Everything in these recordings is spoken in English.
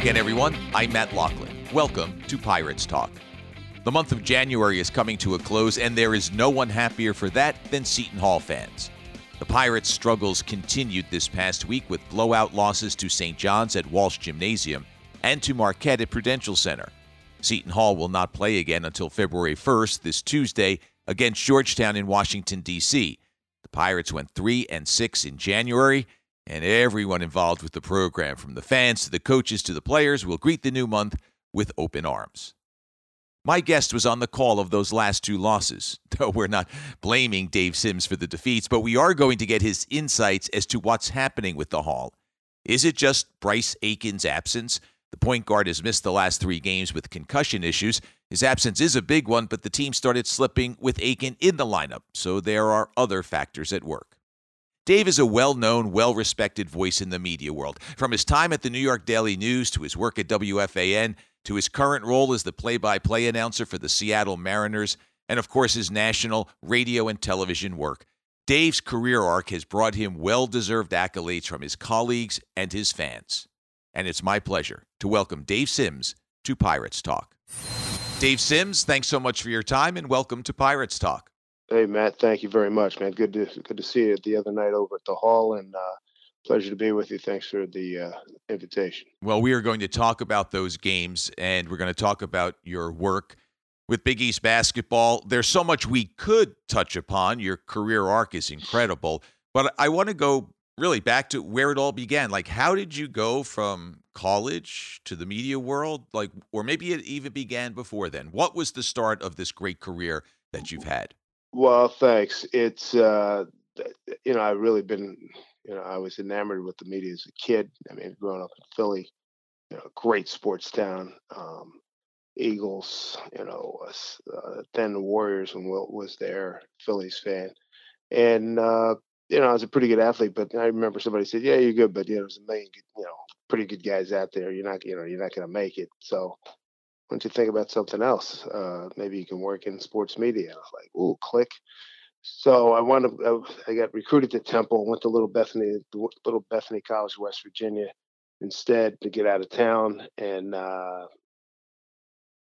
again, everyone. I'm Matt Loughlin. Welcome to Pirates Talk. The month of January is coming to a close, and there is no one happier for that than Seton Hall fans. The Pirates' struggles continued this past week with blowout losses to St. John's at Walsh Gymnasium and to Marquette at Prudential Center. Seton Hall will not play again until February 1st, this Tuesday, against Georgetown in Washington, D.C. The Pirates went 3 and 6 in January and everyone involved with the program, from the fans to the coaches to the players, will greet the new month with open arms. My guest was on the call of those last two losses. Though we're not blaming Dave Sims for the defeats, but we are going to get his insights as to what's happening with the Hall. Is it just Bryce Aiken's absence? The point guard has missed the last three games with concussion issues. His absence is a big one, but the team started slipping with Aiken in the lineup, so there are other factors at work. Dave is a well known, well respected voice in the media world. From his time at the New York Daily News to his work at WFAN to his current role as the play by play announcer for the Seattle Mariners, and of course his national radio and television work. Dave's career arc has brought him well deserved accolades from his colleagues and his fans. And it's my pleasure to welcome Dave Sims to Pirates Talk. Dave Sims, thanks so much for your time and welcome to Pirates Talk. Hey Matt, thank you very much, man. Good to good to see you the other night over at the hall, and uh, pleasure to be with you. Thanks for the uh, invitation. Well, we are going to talk about those games, and we're going to talk about your work with Big East basketball. There's so much we could touch upon. Your career arc is incredible, but I want to go really back to where it all began. Like, how did you go from college to the media world? Like, or maybe it even began before then. What was the start of this great career that you've had? Well, thanks. It's uh, you know I've really been you know I was enamored with the media as a kid. I mean, growing up in Philly, you know, great sports town. Um, Eagles, you know, uh, then the Warriors when Wilt was there, Phillies fan, and uh, you know I was a pretty good athlete. But I remember somebody said, "Yeah, you're good, but you know, there's a million, you know, pretty good guys out there. You're not, you know, you're not going to make it." So don't you think about something else? Uh, maybe you can work in sports media. Like, ooh, click. So I wanted, I got recruited to Temple, went to Little Bethany, Little Bethany College, West Virginia, instead to get out of town. And uh,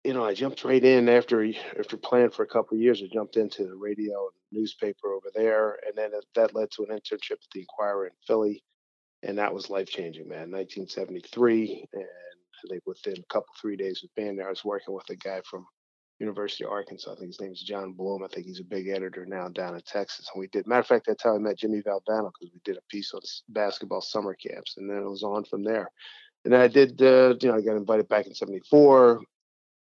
you know, I jumped right in after after playing for a couple years. I jumped into the radio and newspaper over there, and then that led to an internship at the Inquirer in Philly, and that was life changing, man. 1973, and I within a couple three days of being there, I was working with a guy from University of Arkansas. I think his name is Jon Bloom. I think he's a big editor now down in Texas. And we did. Matter of fact, that's how I met Jimmy Valvano because we did a piece on basketball summer camps, and then it was on from there. And then I did. Uh, you know, I got invited back in '74.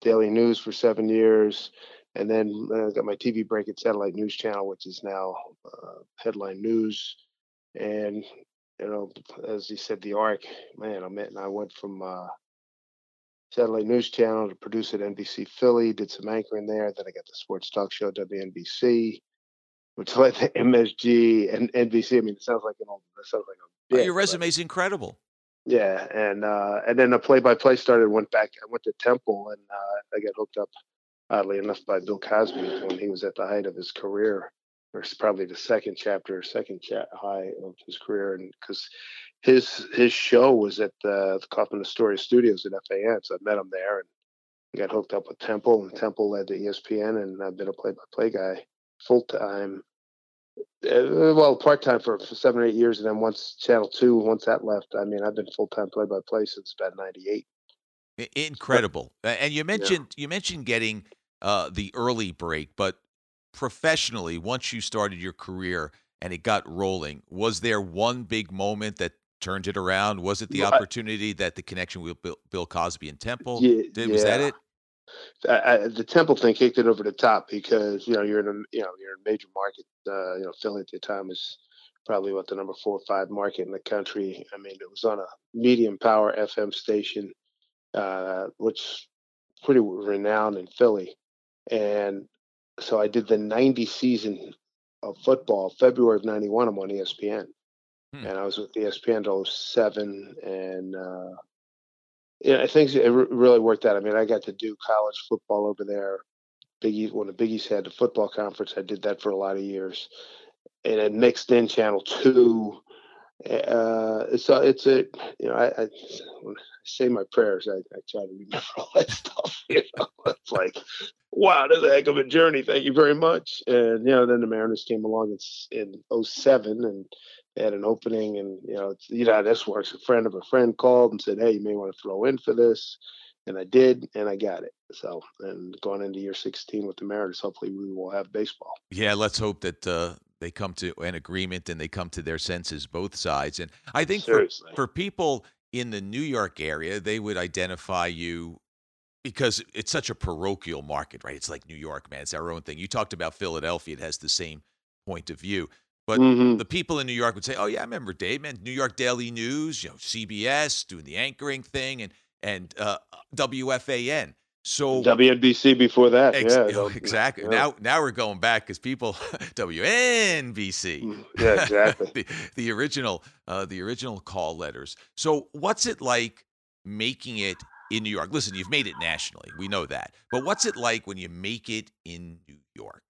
Daily News for seven years, and then I got my TV break at Satellite News Channel, which is now uh, Headline News. And you know, as he said, the arc, man, I met and I went from uh, satellite news channel to produce at NBC Philly. Did some anchoring there. Then I got the sports talk show WNBC, which led to MSG and NBC. I mean, it sounds like an old. It sounds like a. Bit, oh, your resume is incredible. Yeah, and uh, and then the play-by-play started. Went back. I went to Temple, and uh, I got hooked up, oddly enough, by Bill Cosby when he was at the height of his career or probably the second chapter, second chat high of his career, and because his his show was at the, the Kaufman Astoria Studios at FAN, so I met him there and got hooked up with Temple, and Temple led to ESPN, and I've been a play-by-play guy full time. Uh, well, part time for, for seven or eight years, and then once Channel Two, once that left, I mean, I've been full time play by play since about '98. Incredible, and you mentioned yeah. you mentioned getting uh, the early break, but professionally, once you started your career and it got rolling, was there one big moment that turned it around? Was it the well, opportunity I, that the connection with Bill, Bill Cosby and Temple yeah, did? Was yeah. that it? I, I, the Temple thing kicked it over the top because you know you're in a you know you're in a major market. Uh, you know Philly at the time was probably what the number four or five market in the country. I mean it was on a medium power FM station, uh, which pretty renowned in Philly, and so I did the 90 season of football, February of 91. I'm on ESPN. Hmm. And I was with ESPN until 07. And, uh, yeah, things it really worked out. I mean, I got to do college football over there. Big when the Big East had the football conference, I did that for a lot of years. And it mixed in Channel 2 uh, so it's a you know I, I, say my prayers. I, I try to remember all that stuff you know. It's like wow that's a heck of a journey. Thank you very much. And you know then the Mariners came along in, in 07 and they had an opening and you know you know this works. A friend of a friend called and said hey you may want to throw in for this. And I did and I got it. So and going into year 16 with the Mariners hopefully we will have baseball. Yeah let's hope that uh they come to an agreement and they come to their senses, both sides. And I think for, for people in the New York area, they would identify you because it's such a parochial market, right? It's like New York, man. It's our own thing. You talked about Philadelphia, it has the same point of view. But mm-hmm. the people in New York would say, "Oh yeah, I remember Dave, man. New York Daily News, you know, CBS doing the anchoring thing, and and uh, WFAN." So WNBC before that, ex- yeah, exactly. Yeah. Now, now we're going back because people WNBC, mm, yeah, exactly. the, the original, uh, the original call letters. So, what's it like making it in New York? Listen, you've made it nationally, we know that, but what's it like when you make it in New York?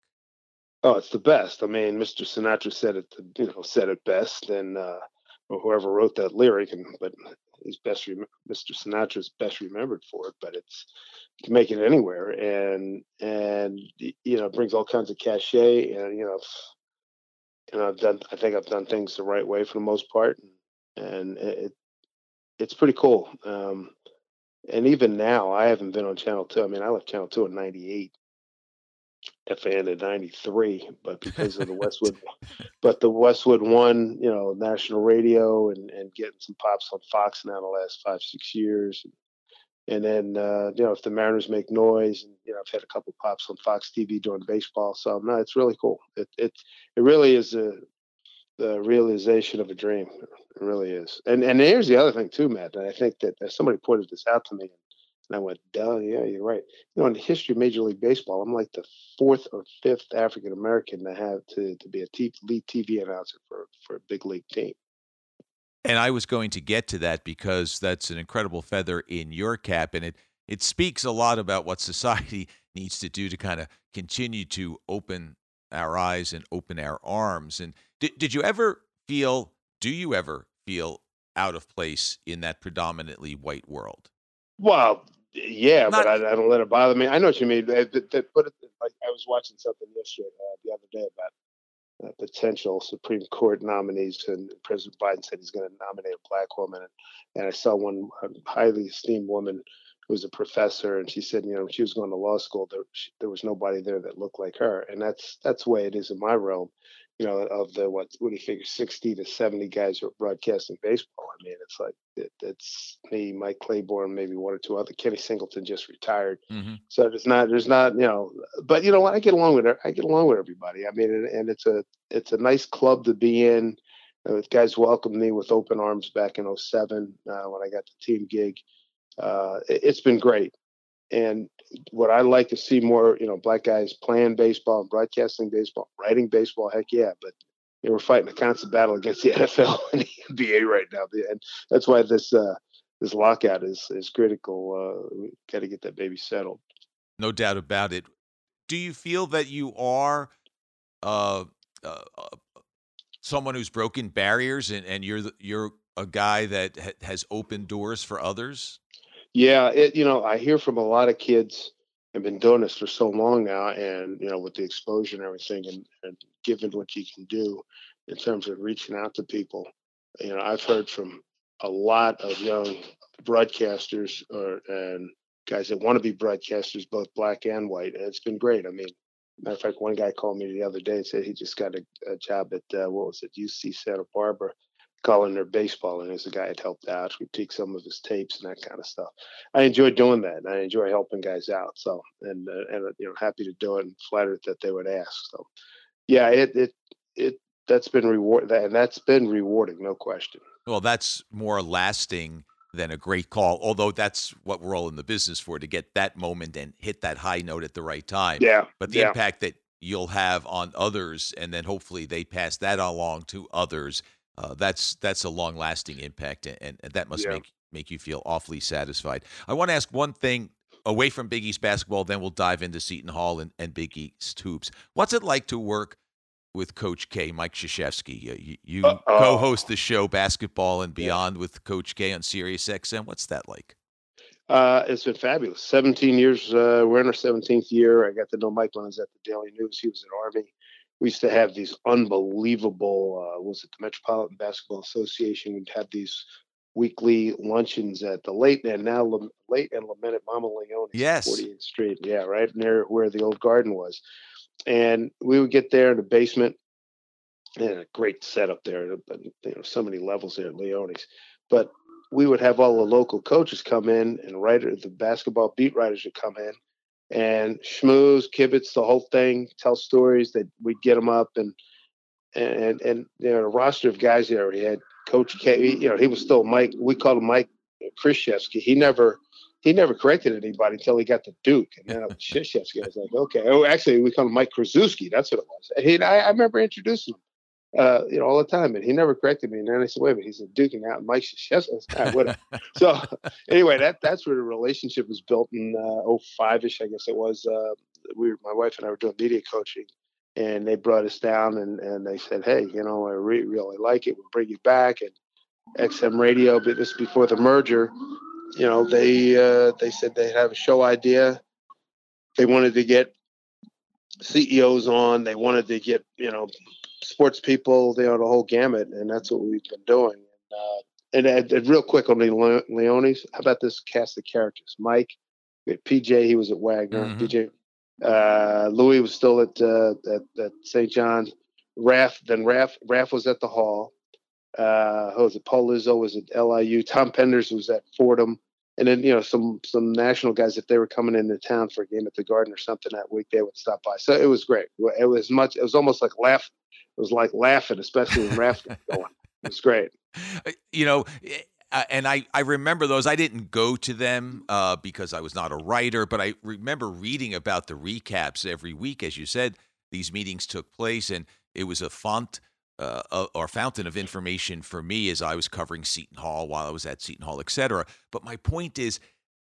Oh, it's the best. I mean, Mr. Sinatra said it, you know, said it best, and uh, or whoever wrote that lyric, and but he's best rem- Mr. Sinatra's best remembered for it, but it's to make it anywhere, and and you know brings all kinds of cachet, and you know, you know I've done I think I've done things the right way for the most part, and it it's pretty cool. Um, and even now, I haven't been on Channel Two. I mean, I left Channel Two in '98, FAN in '93, but because of the Westwood, but the Westwood One, you know, national radio and and getting some pops on Fox now the last five six years. And, then uh, you know if the Mariners make noise, and you know I've had a couple pops on Fox TV during baseball, so no, it's really cool. It it it really is a the realization of a dream. It really is. And and here's the other thing too, Matt. And I think that, that somebody pointed this out to me, and I went, "Duh, yeah, you're right." You know, in the history of Major League Baseball, I'm like the fourth or fifth African American to have to to be a t- lead TV announcer for for a big league team. And I was going to get to that because that's an incredible feather in your cap, and it it speaks a lot about what society needs to do to kind of continue to open our eyes and open our arms. And did did you ever feel? Do you ever feel out of place in that predominantly white world? Well, yeah, Not, but I, I, don't let it bother me. I know what you mean. That, that, but like I was watching something yesterday, uh, the other day about uh, potential Supreme Court nominees, and President Biden said he's going to nominate a black woman, and, and I saw one highly esteemed woman who was a professor, and she said, you know, she was going to law school. There, she, there was nobody there that looked like her, and that's that's the way it is in my realm you know, of the what what do you figure, sixty to seventy guys who are broadcasting baseball. I mean, it's like it, it's me, Mike Claiborne, maybe one or two other. Kenny Singleton just retired, mm-hmm. so there's not there's not you know, but you know what? I get along with I get along with everybody. I mean, and, and it's a it's a nice club to be in. Uh, guys welcomed me with open arms back in 07 uh, when I got the team gig. Uh, it, it's been great. And what I like to see more, you know, black guys playing baseball and broadcasting baseball, writing baseball, heck yeah. But you know, we're fighting a constant battle against the NFL and the NBA right now. And that's why this uh, this lockout is is critical. Uh, got to get that baby settled. No doubt about it. Do you feel that you are uh, uh, uh someone who's broken barriers and, and you're you're a guy that ha- has opened doors for others? Yeah, it, you know, I hear from a lot of kids. I've been doing this for so long now, and you know, with the exposure and everything, and, and given what you can do in terms of reaching out to people, you know, I've heard from a lot of young broadcasters or and guys that want to be broadcasters, both black and white, and it's been great. I mean, matter of fact, one guy called me the other day and said he just got a, a job at uh, what was it, UC Santa Barbara, calling their baseball, and as a guy had helped out, we take some of his tapes and that kind of stuff. I enjoy doing that, and I enjoy helping guys out. So, and uh, and uh, you know, happy to do it, and flattered that they would ask. So, yeah, it it it that's been reward that, and that's been rewarding, no question. Well, that's more lasting than a great call. Although that's what we're all in the business for to get that moment and hit that high note at the right time. Yeah. But the yeah. impact that you'll have on others, and then hopefully they pass that along to others uh, that's that's a long lasting impact, and, and that must yeah. make make you feel awfully satisfied. I want to ask one thing away from Big East basketball, then we'll dive into Seton Hall and, and Big East hoops. What's it like to work with Coach K, Mike Krzyzewski. You, you co-host the show Basketball and Beyond yeah. with Coach K on Sirius XM. What's that like? Uh, it's been fabulous. 17 years. Uh, we're in our 17th year. I got to know Mike when I was at the Daily News. He was in Army. We used to have these unbelievable. Uh, was it the Metropolitan Basketball Association? We'd have these weekly luncheons at the late and now late and lamented Mamma Leone, yes, 48th Street, yeah, right near where the old garden was. And we would get there in the basement, and a great setup there. You know, so many levels there at Leone's, but we would have all the local coaches come in and writer the basketball beat writers would come in and schmooze, kibitz, the whole thing, tell stories that we'd get them up and and and you know a roster of guys there. We had Coach K. You know he was still Mike. We called him Mike Krzyzewski. He never he never corrected anybody until he got to Duke. And then Krzyzewski, was like, okay. Oh, actually, we called him Mike Krzyzewski. That's what it was. He, I, I remember introducing him uh, you know, all the time. And he never corrected me. And then I said, wait a minute, he's a duking out Mike Sheshka. so anyway, that that's where the relationship was built in uh, 05-ish, I guess it was. Uh, we were, my wife and I were doing media coaching and they brought us down and, and they said, hey, you know, I re- really like it. We'll bring you back. And XM Radio, but this before the merger, you know, they uh, they said they have a show idea. They wanted to get CEOs on. They wanted to get you know sports people, you know, the whole gamut, and that's what we've been doing. Uh, and, and, and, real quick on the Le- Leones, how about this cast of characters? Mike, PJ, he was at Wagner. Mm-hmm. PJ, uh, Louis was still at uh, at, at St. John's. Raf, then Raf, Raf was at the Hall. Uh, who was it? Paul Lizzo was at LIU. Tom Penders was at Fordham. And then you know some some national guys if they were coming into town for a game at the Garden or something that week they would stop by. So it was great. It was much. It was almost like laugh it was like laughing, especially when was going. It was great. Uh, you know, uh, and I, I remember those. I didn't go to them uh, because I was not a writer, but I remember reading about the recaps every week. As you said, these meetings took place, and it was a font uh, or fountain of information for me as I was covering Seton Hall while I was at Seton Hall, et cetera. But my point is,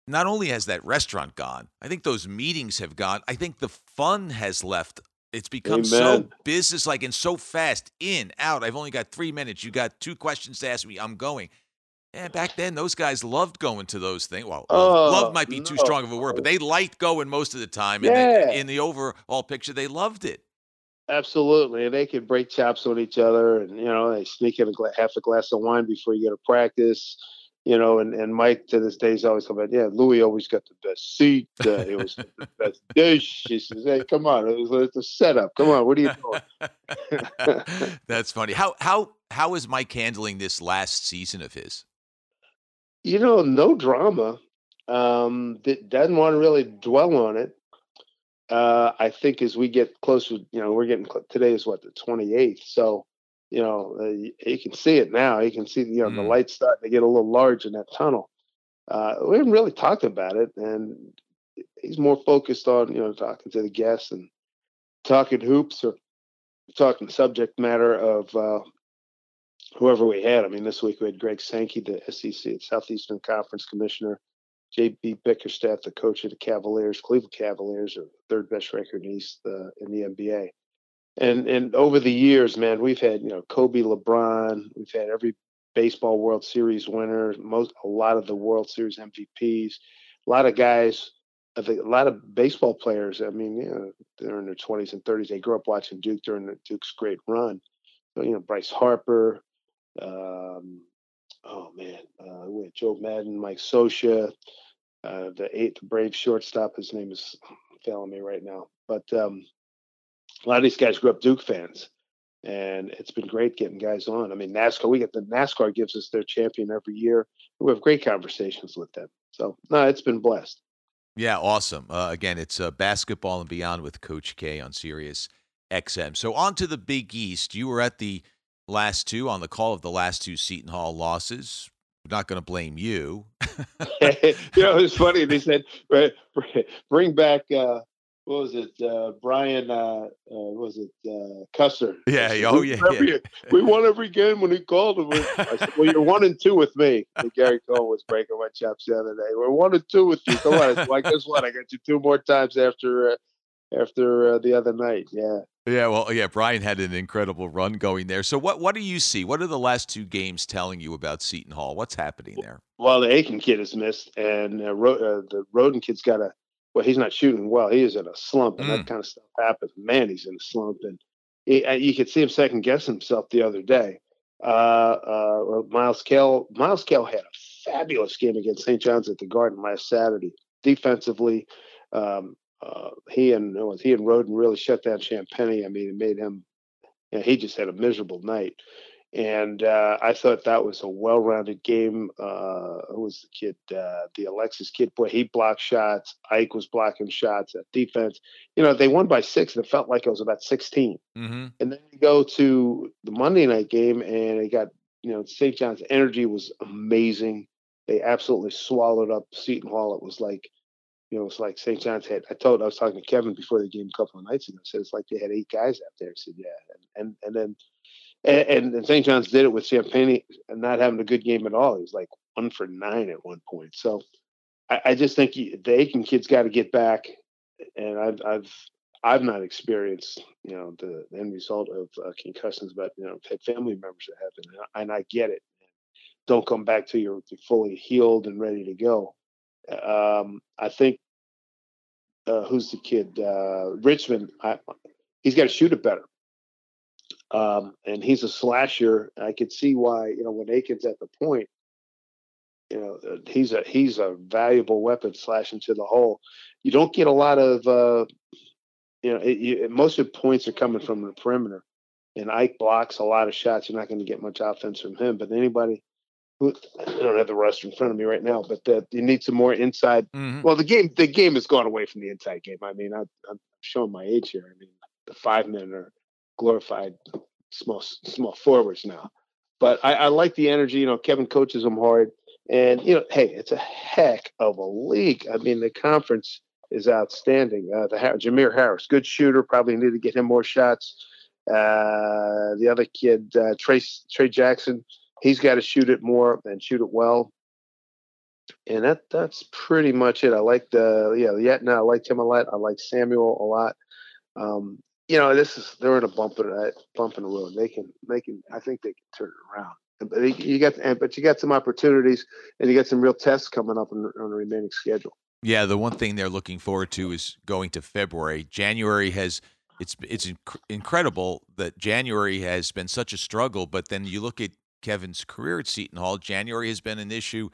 not only has that restaurant gone, I think those meetings have gone. I think the fun has left it's become Amen. so business-like and so fast. In, out. I've only got three minutes. You got two questions to ask me. I'm going. And back then, those guys loved going to those things. Well, love, oh, love might be no. too strong of a word, but they liked going most of the time. And yeah. in the overall picture, they loved it. Absolutely, and they could break chops on each other, and you know they sneak in a gla- half a glass of wine before you go to practice you know, and, and Mike to this day is always about, yeah, Louis always got the best seat. Uh, it was the best dish. He says, hey, come on, it was it's a setup. Come on, what are you doing? That's funny. How how how is Mike handling this last season of his? You know, no drama. Um, doesn't want to really dwell on it. Uh, I think as we get closer, you know, we're getting today is what the twenty eighth, so you know, uh, you can see it now. You can see, you know, mm. the lights starting to get a little large in that tunnel. Uh, we haven't really talked about it, and he's more focused on, you know, talking to the guests and talking hoops or talking subject matter of uh, whoever we had. I mean, this week we had Greg Sankey, the SEC, Southeastern Conference Commissioner, J.B. Bickerstaff, the coach of the Cavaliers, Cleveland Cavaliers, are third best record in East uh, in the NBA and and over the years, man, we've had you know Kobe, LeBron, we've had every baseball World Series winner, most a lot of the World Series MVPs, a lot of guys, a lot of baseball players. I mean, you know, they're in their twenties and thirties. They grew up watching Duke during Duke's great run. So you know, Bryce Harper, um, oh man, uh, we had Joe Maddon, Mike Scioscia, uh, the eighth Brave shortstop. His name is failing me right now, but um, a lot of these guys grew up Duke fans, and it's been great getting guys on. I mean, NASCAR, we get the NASCAR gives us their champion every year. We have great conversations with them. So, no, it's been blessed. Yeah, awesome. Uh, again, it's uh, basketball and beyond with Coach K on Sirius XM. So, on to the Big East. You were at the last two on the call of the last two Seton Hall losses. I'm not going to blame you. you know, it's funny. They said, bring back uh, what was it? Uh, Brian, uh, uh, was it uh, Cusser? Yeah. Oh, yeah, yeah. We won every game when he called him. I said, "Well, you're one and two with me." And Gary Cohen was breaking my chops the other day. We're one and two with you. Come on. Well, guess what? I got you two more times after uh, after uh, the other night. Yeah. Yeah, well, yeah, Brian had an incredible run going there. So, what what do you see? What are the last two games telling you about Seton Hall? What's happening there? Well, the Aiken kid has missed, and uh, Ro- uh, the Rhoden kid's got a. Well, he's not shooting well. He is in a slump, and mm. that kind of stuff happens. Man, he's in a slump, and he, uh, you could see him second guess himself the other day. Uh, uh, Myles Cale, Myles Cale had a fabulous game against St. John's at the Garden last Saturday. Defensively, um, uh, he and was he and Rhoden really shut down Champagnie. I mean, it made him. You know, he just had a miserable night, and uh, I thought that was a well-rounded game. Uh, who was the kid? Uh, the Alexis kid. Boy, he blocked shots. Ike was blocking shots. At defense, you know, they won by six, and it felt like it was about 16 mm-hmm. And then you go to the Monday night game, and they got you know St. John's energy was amazing. They absolutely swallowed up Seton Hall. It was like you know, it's like St. John's had. I told I was talking to Kevin before the game a couple of nights ago. I said it's like they had eight guys out there. I said, yeah, and and, and then and, and St. John's did it with Champagnie and not having a good game at all. He was like one for nine at one point. So I, I just think he, the Aiken kid's got to get back. And I've I've I've not experienced you know the end result of uh, concussions, but you know had family members that have, and I, and I get it. Don't come back till you're fully healed and ready to go. Um, I think uh, who's the kid? Uh, Richmond. I, he's got to shoot it better. Um, and he's a slasher. I could see why you know when Aiken's at the point, you know uh, he's a he's a valuable weapon slashing to the hole. You don't get a lot of uh, you know it, you, most of the points are coming from the perimeter, and Ike blocks a lot of shots. You're not going to get much offense from him. But anybody who I don't have the roster in front of me right now, but that you need some more inside. Mm-hmm. Well, the game the game has gone away from the inside game. I mean, I, am showing my age here. I mean, the five men are glorified small small forwards now. But I, I like the energy. You know, Kevin coaches them hard, and you know, hey, it's a heck of a league. I mean, the conference is outstanding. Uh, the Jamir Harris, good shooter. Probably need to get him more shots. Uh, the other kid, uh, Tray Tray Jackson he's got to shoot it more and shoot it well. And that that's pretty much it. I like the yeah yeah no I liked him a lot. I like Samuel a lot. Um, you know this is they're in a bump in a bump in the road. They can they can I think they can turn it around. But you got but you got some opportunities and you got some real tests coming up on, on the remaining schedule. Yeah, the one thing they're looking forward to is going to February. January has it's it's inc- incredible that January has been such a struggle, but then you look at Kevin's career at Seton Hall, January has been an issue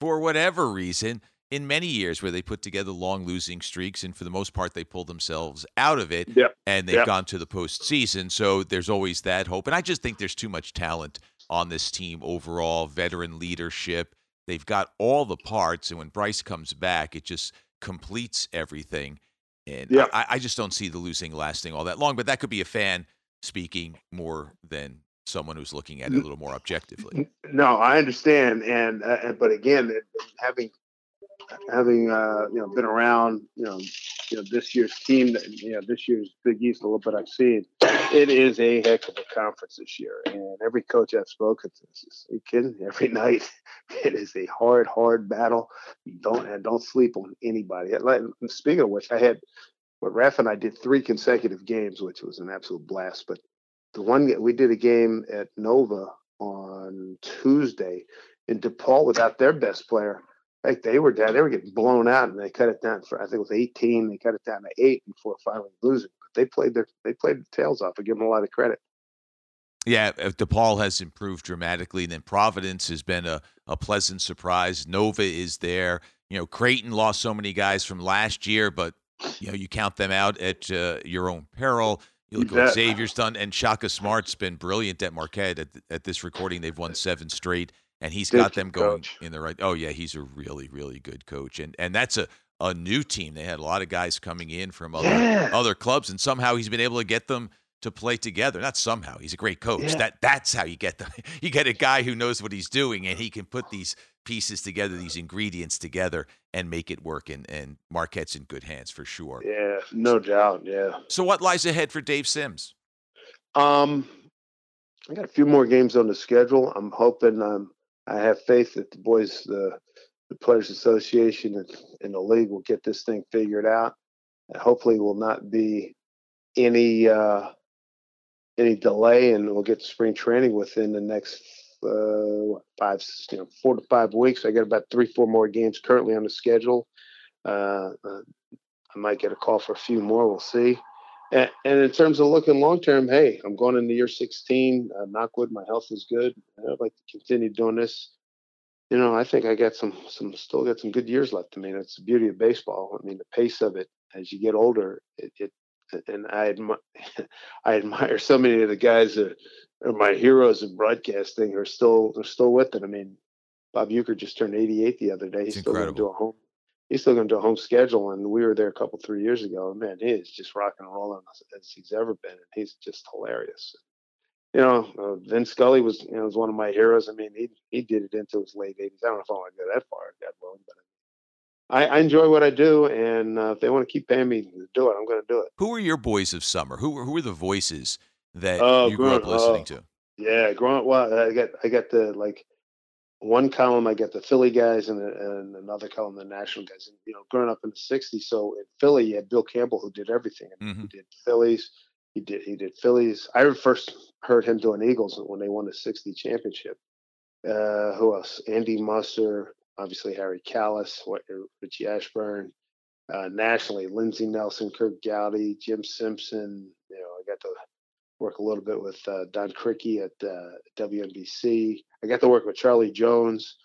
for whatever reason in many years where they put together long losing streaks, and for the most part, they pull themselves out of it, yep. and they've yep. gone to the postseason. So there's always that hope, and I just think there's too much talent on this team overall, veteran leadership. They've got all the parts, and when Bryce comes back, it just completes everything. And yep. I, I just don't see the losing lasting all that long. But that could be a fan speaking more than someone who's looking at it a little more objectively. No, I understand, and uh, but again, having having uh, you know been around, you know, you know this year's team, you know this year's Big East a little bit I've seen, it is a heck of a conference this year, and every coach I've spoken to is you kidding? Every night, it is a hard, hard battle. don't and don't sleep on anybody. Speaking of which, I had. But Raf and I did three consecutive games, which was an absolute blast. But the one we did a game at Nova on Tuesday in DePaul without their best player. Like they were down, they were getting blown out, and they cut it down for I think it was 18. They cut it down to eight before finally losing. But they played their they played the tails off. I give them a lot of credit. Yeah, DePaul has improved dramatically. And then Providence has been a, a pleasant surprise. Nova is there. You know, Creighton lost so many guys from last year, but you know you count them out at uh, your own peril. You look what Xavier's done, and Shaka Smart's been brilliant at Marquette. At, at this recording, they've won seven straight, and he's got them going coach. in the right. Oh yeah, he's a really, really good coach, and and that's a a new team. They had a lot of guys coming in from other yeah. other clubs, and somehow he's been able to get them to play together. Not somehow, he's a great coach. Yeah. That that's how you get them. You get a guy who knows what he's doing, and he can put these pieces together, these ingredients together, and make it work. And, and Marquette's in good hands for sure. Yeah, no doubt. Yeah. So, what lies ahead for Dave Sims? Um, I got a few more games on the schedule. I'm hoping. Um, I have faith that the boys, the the Players Association and, and the league will get this thing figured out. And hopefully will not be any uh, any delay, and we'll get to spring training within the next uh, five, you know, four to five weeks. I got about three, four more games currently on the schedule. Uh, uh, I might get a call for a few more. We'll see. And, and in terms of looking long term, hey, I'm going into year 16. Uh, knockwood, my health is good. I'd like to continue doing this. You know, I think I got some, some, still got some good years left. I mean, it's the beauty of baseball. I mean, the pace of it as you get older, it, it and I admire, I admire so many of the guys that are my heroes in broadcasting are still are still with it. I mean, Bob Uecker just turned 88 the other day. He's it's still going to do a home. He's still going to do a home schedule, and we were there a couple three years ago. And man, he is just rocking and rolling as he's ever been, and he's just hilarious. You know, uh, Vin Scully was you know was one of my heroes. I mean, he he did it into his late 80s. I don't know if I want to go that far, God willing, but I, I enjoy what I do, and uh, if they want to keep paying me to do it, I'm going to do it. Who are your boys of summer? Who who are the voices that uh, you grew up listening uh, to? Yeah, growing up, well, I got I got the like one column I got the Philly guys and, and another column the national guys. And you know, growing up in the '60s, so in Philly you had Bill Campbell who did everything. Mm-hmm. He did Phillies. He did he did Phillies. I first heard him doing Eagles when they won the '60 championship. Uh, who else? Andy Musser, obviously Harry Kalas, Richie Ashburn, uh, nationally, Lindsey Nelson, Curt Gowdy, Jim Simpson. You know, I got to work a little bit with uh, Don Criqui at uh, WNBC. I got to work with Charlie Jones,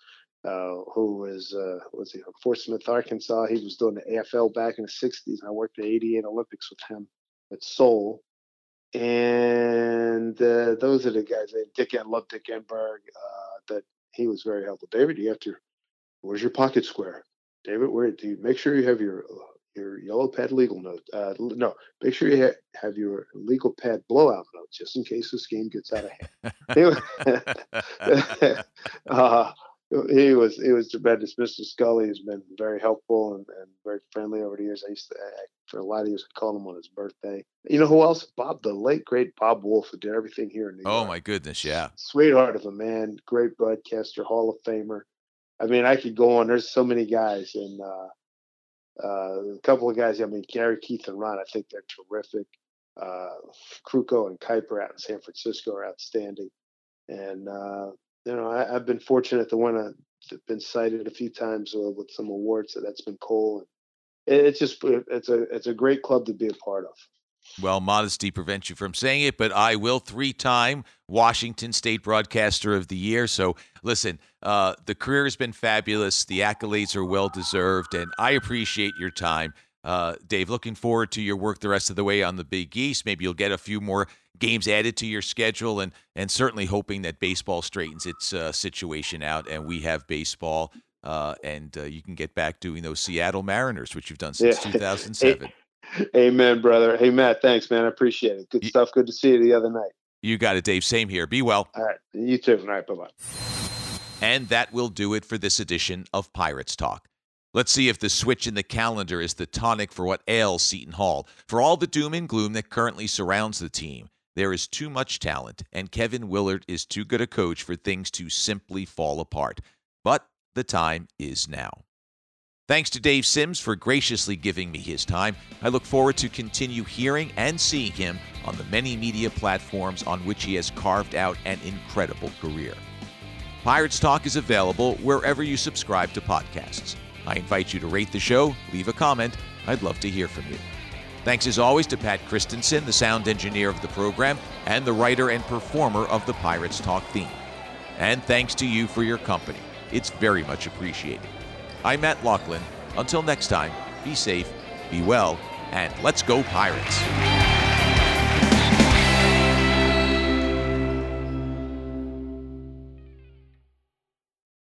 uh, who was uh, was he from Fort Smith, Arkansas. He was doing the AFL back in the '60s. I worked the '88 Olympics with him at Seoul. And uh, those are the guys. Dick, I love Dick Enberg. that he was very helpful. David, you have to Where's your pocket square? David, where do you make sure you have your your yellow pad legal note? Uh, no, make sure you ha- have your legal pad blowout note just in case this game gets out of hand. uh, he was he was tremendous. Mr. Scully has been very helpful and, and very friendly over the years. I used to for a lot of years I called him on his birthday. You know who else? Bob, the late great Bob Wolff, who did everything here in New oh, York. Oh my goodness, yeah, sweetheart of a man, great broadcaster, Hall of Famer. I mean, I could go on. There's so many guys, and uh, uh, a couple of guys. I mean, Gary, Keith, and Ron. I think they're terrific. Uh, Krukow and Kuiper out in San Francisco are outstanding, and uh, you know, I, have been fortunate to win a, been cited a few times uh, with some awards. So that's been cool. And it's just it's a it's a great club to be a part of. Well, modesty prevents you from saying it, but I will three time Washington State Broadcaster of the Year. So listen, uh, the career has been fabulous. The accolades are well deserved, and I appreciate your time. Uh, Dave, looking forward to your work the rest of the way on the Big East. Maybe you'll get a few more games added to your schedule, and and certainly hoping that baseball straightens its uh, situation out, and we have baseball, uh, and uh, you can get back doing those Seattle Mariners, which you've done since yeah. 2007. Amen, brother. Hey, Matt, thanks, man. I appreciate it. Good you, stuff. Good to see you the other night. You got it, Dave. Same here. Be well. All right. You too. All right. Bye bye. And that will do it for this edition of Pirates Talk. Let's see if the switch in the calendar is the tonic for what ails Seton Hall. For all the doom and gloom that currently surrounds the team, there is too much talent, and Kevin Willard is too good a coach for things to simply fall apart. But the time is now. Thanks to Dave Sims for graciously giving me his time. I look forward to continue hearing and seeing him on the many media platforms on which he has carved out an incredible career. Pirates Talk is available wherever you subscribe to podcasts. I invite you to rate the show, leave a comment. I'd love to hear from you. Thanks as always to Pat Christensen, the sound engineer of the program and the writer and performer of the Pirates Talk theme. And thanks to you for your company. It's very much appreciated. I'm Matt Loughlin. Until next time, be safe, be well, and let's go, Pirates.